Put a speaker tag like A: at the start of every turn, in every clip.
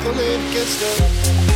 A: pulling get us.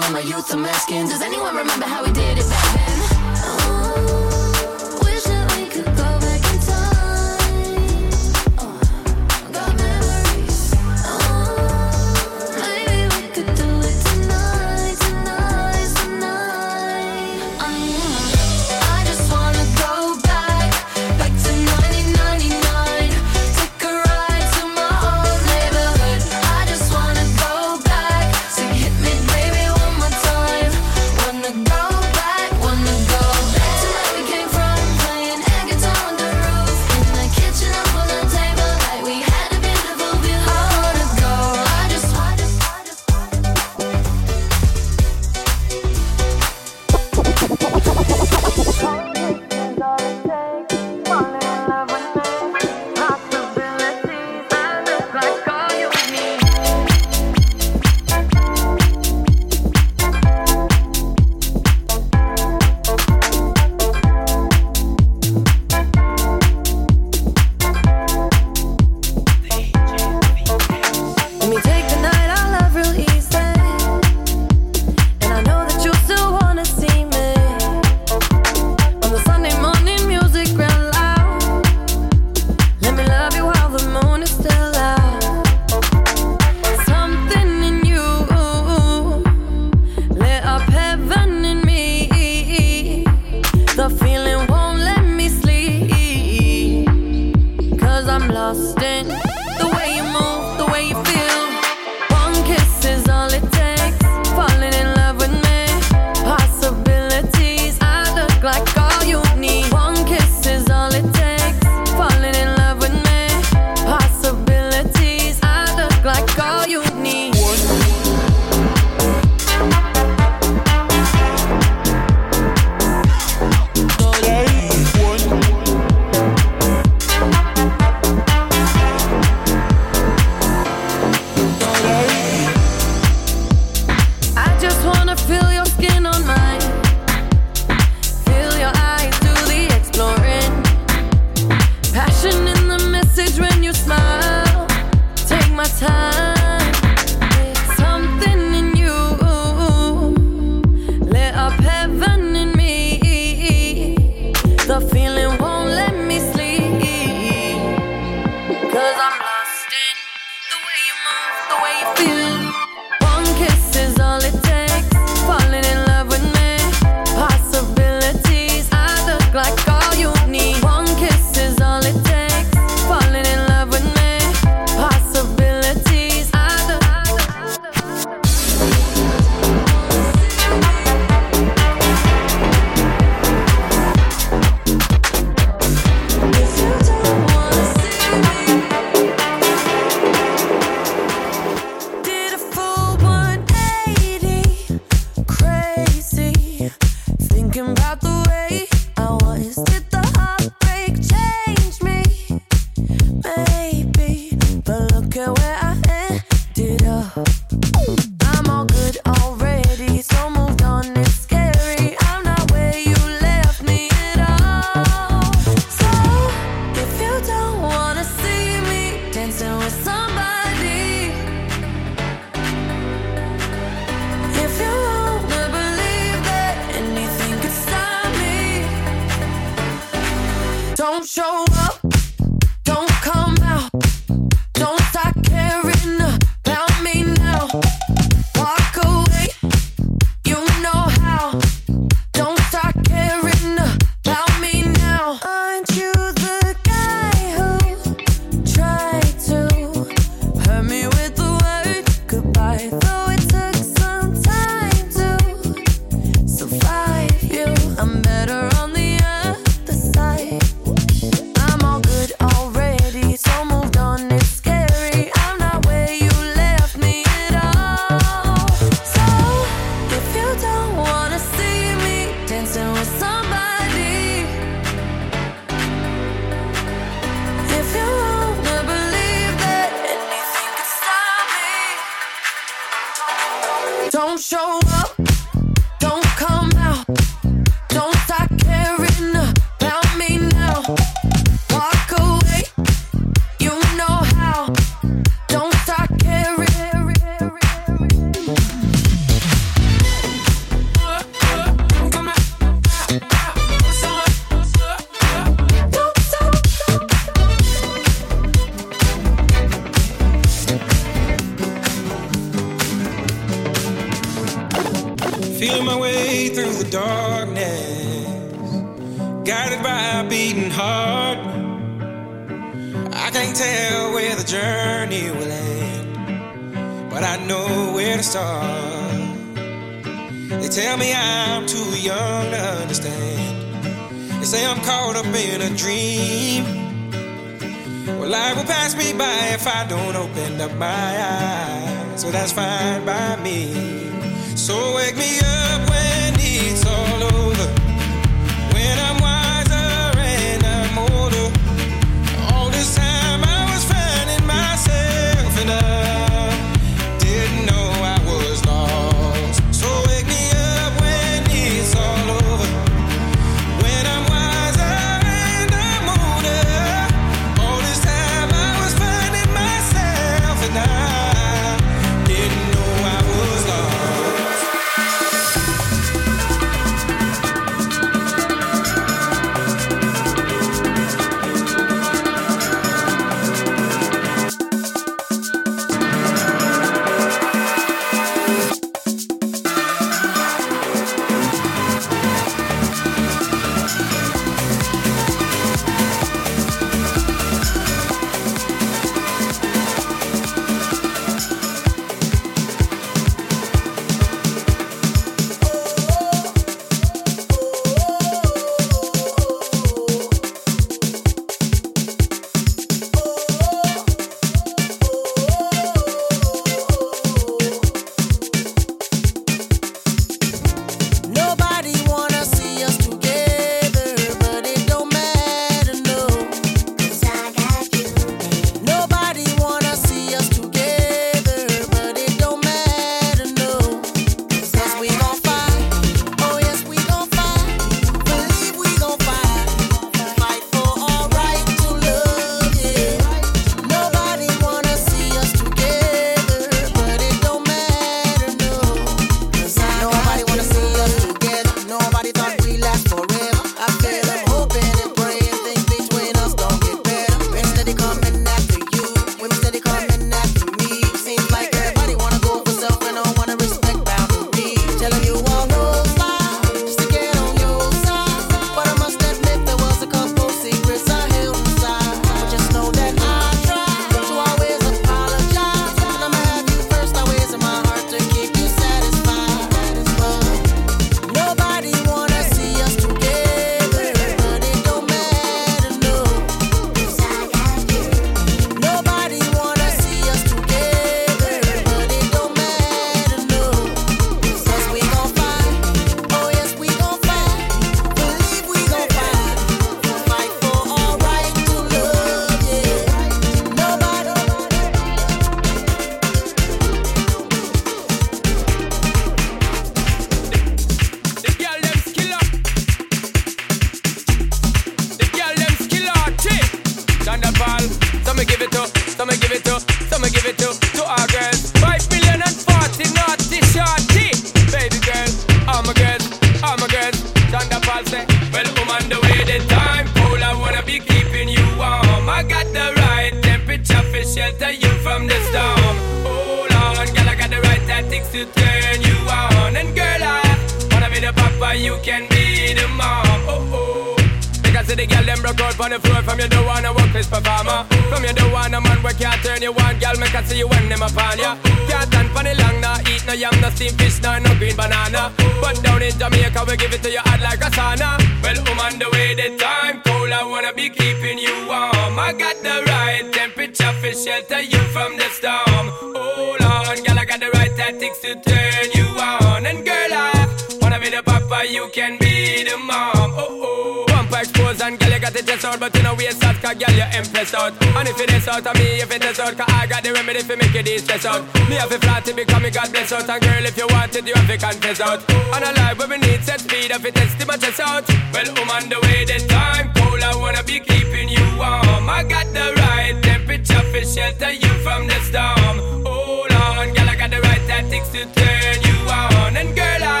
B: Empress out. And if it is out of me, if it is out, cause I got the remedy for make you de-stress out. Me have a flat to become me God bless out, and girl, if you want it, you have to confess out. On a life where we need set speed, if it test my chest out. Well, I'm on the way, the time cold, I wanna be keeping you warm. I got the right temperature for shelter you from the storm. Hold on, girl, I got the right tactics to turn you on. And girl, I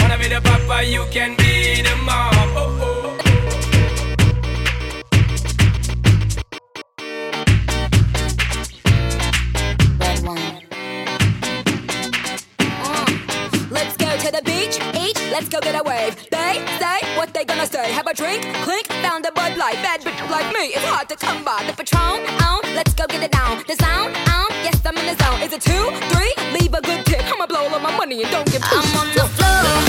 B: wanna be the papa, you can be
C: Light. Bad bitch like me, it's hard to come by. The Patron, on, let's go get it down. The sound, on, yes I'm in the zone. Is it two, three? Leave a good tip. I'ma blow all my money and don't give.
D: I'm on the floor.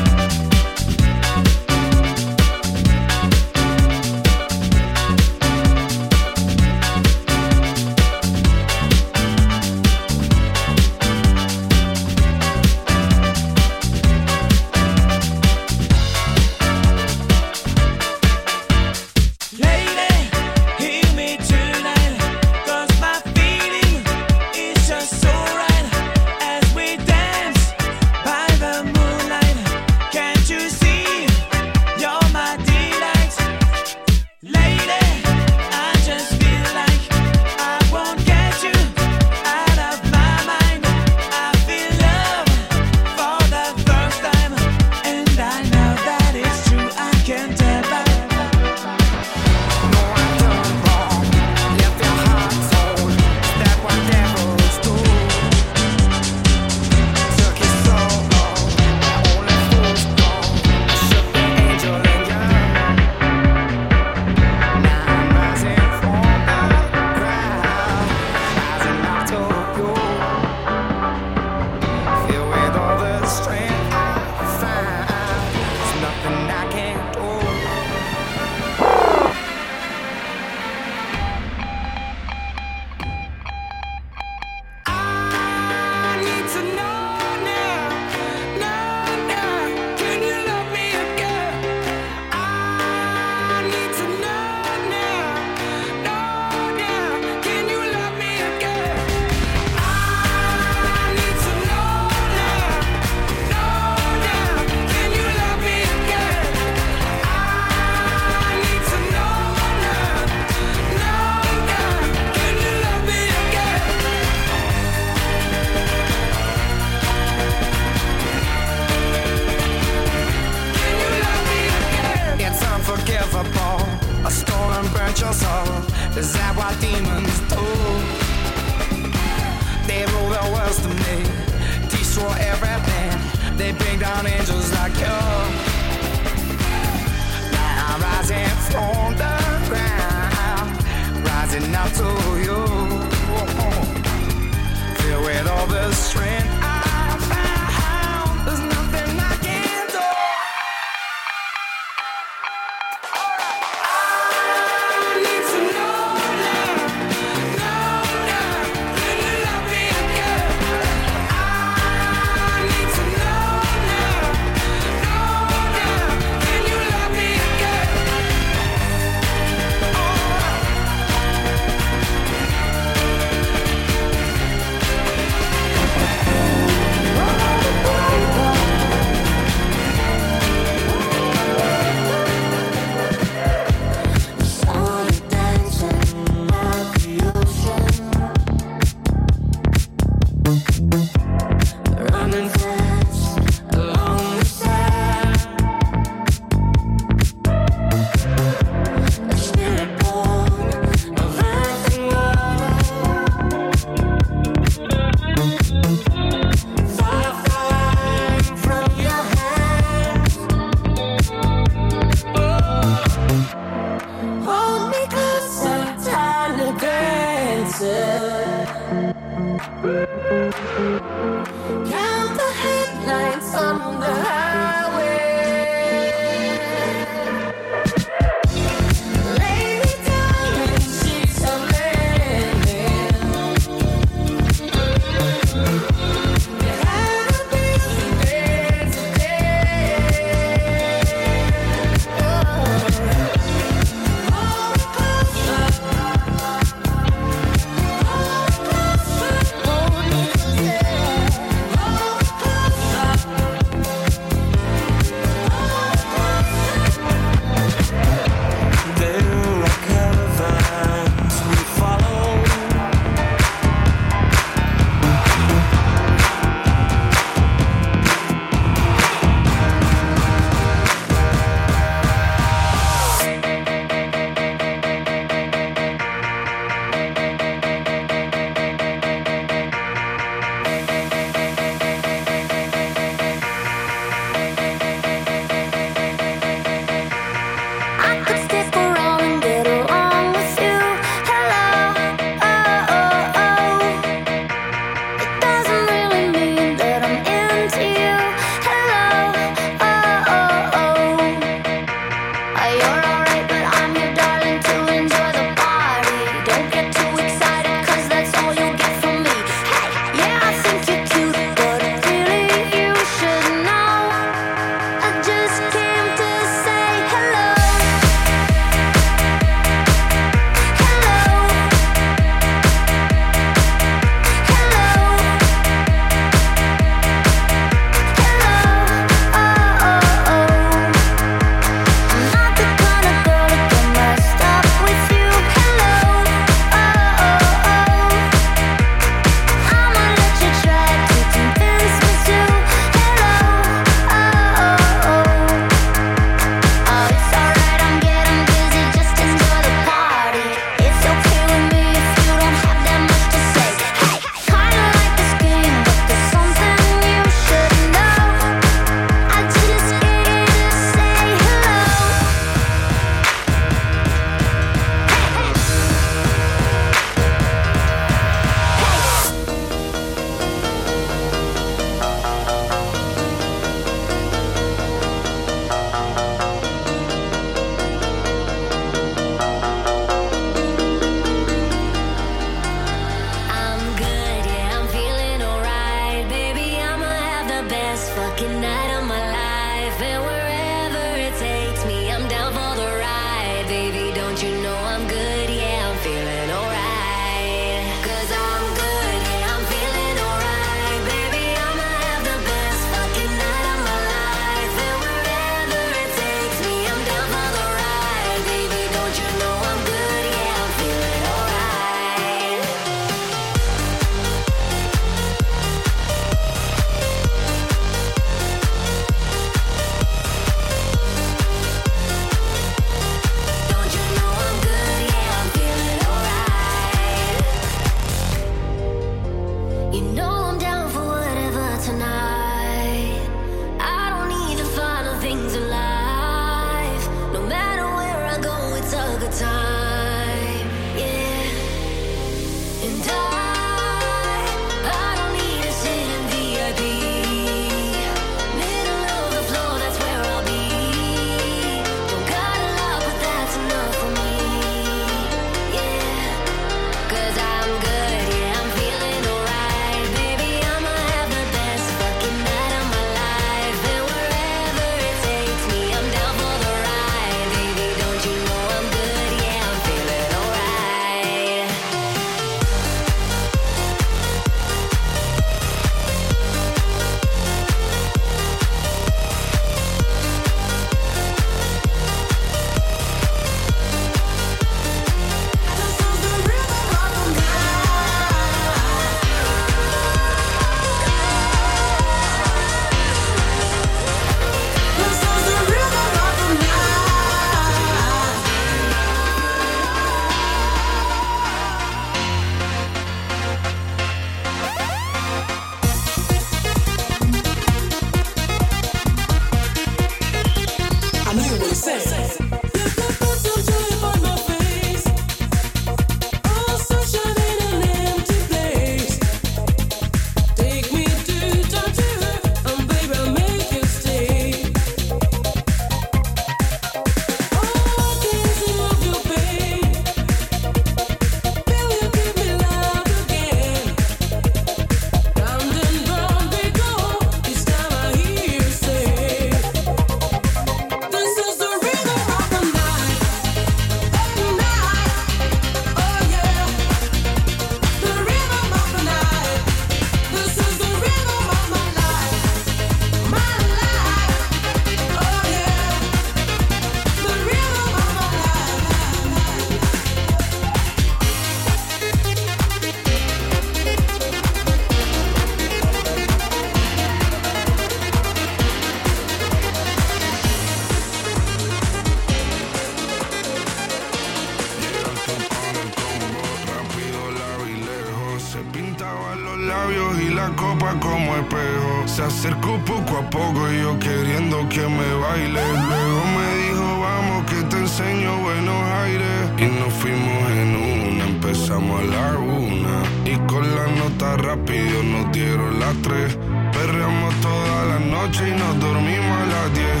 E: queriendo que me baile. Luego me dijo, vamos, que te enseño buenos aires. Y nos fuimos en una, empezamos a la una. Y con la nota rápido nos dieron las tres. Perreamos toda la noche y nos dormimos a las diez.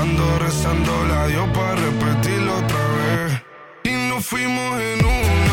E: Ando rezando la Dios para repetirlo otra vez. Y nos fuimos en una.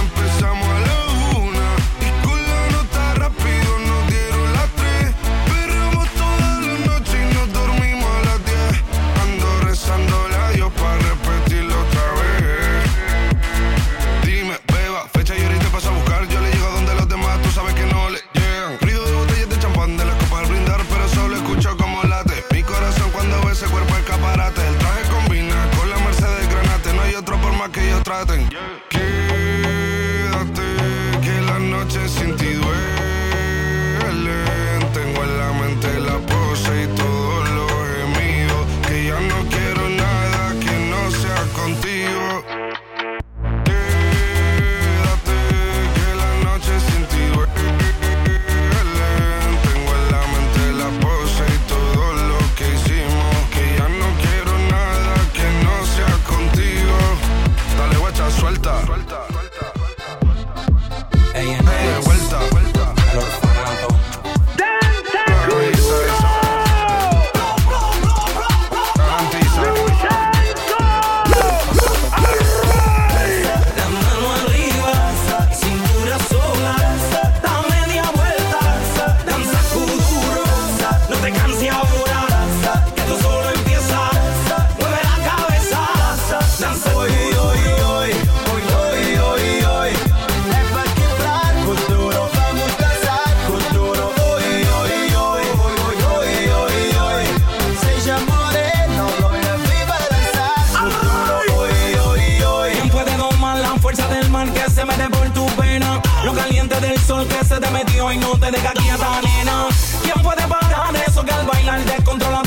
E: que
F: se te metió y no te deja quieta, nena. ¿Quién puede parar eso que al bailar descontrola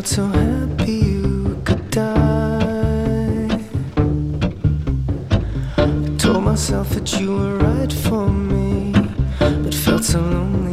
G: felt so happy you could die. I told myself that you were right for me, but felt so lonely.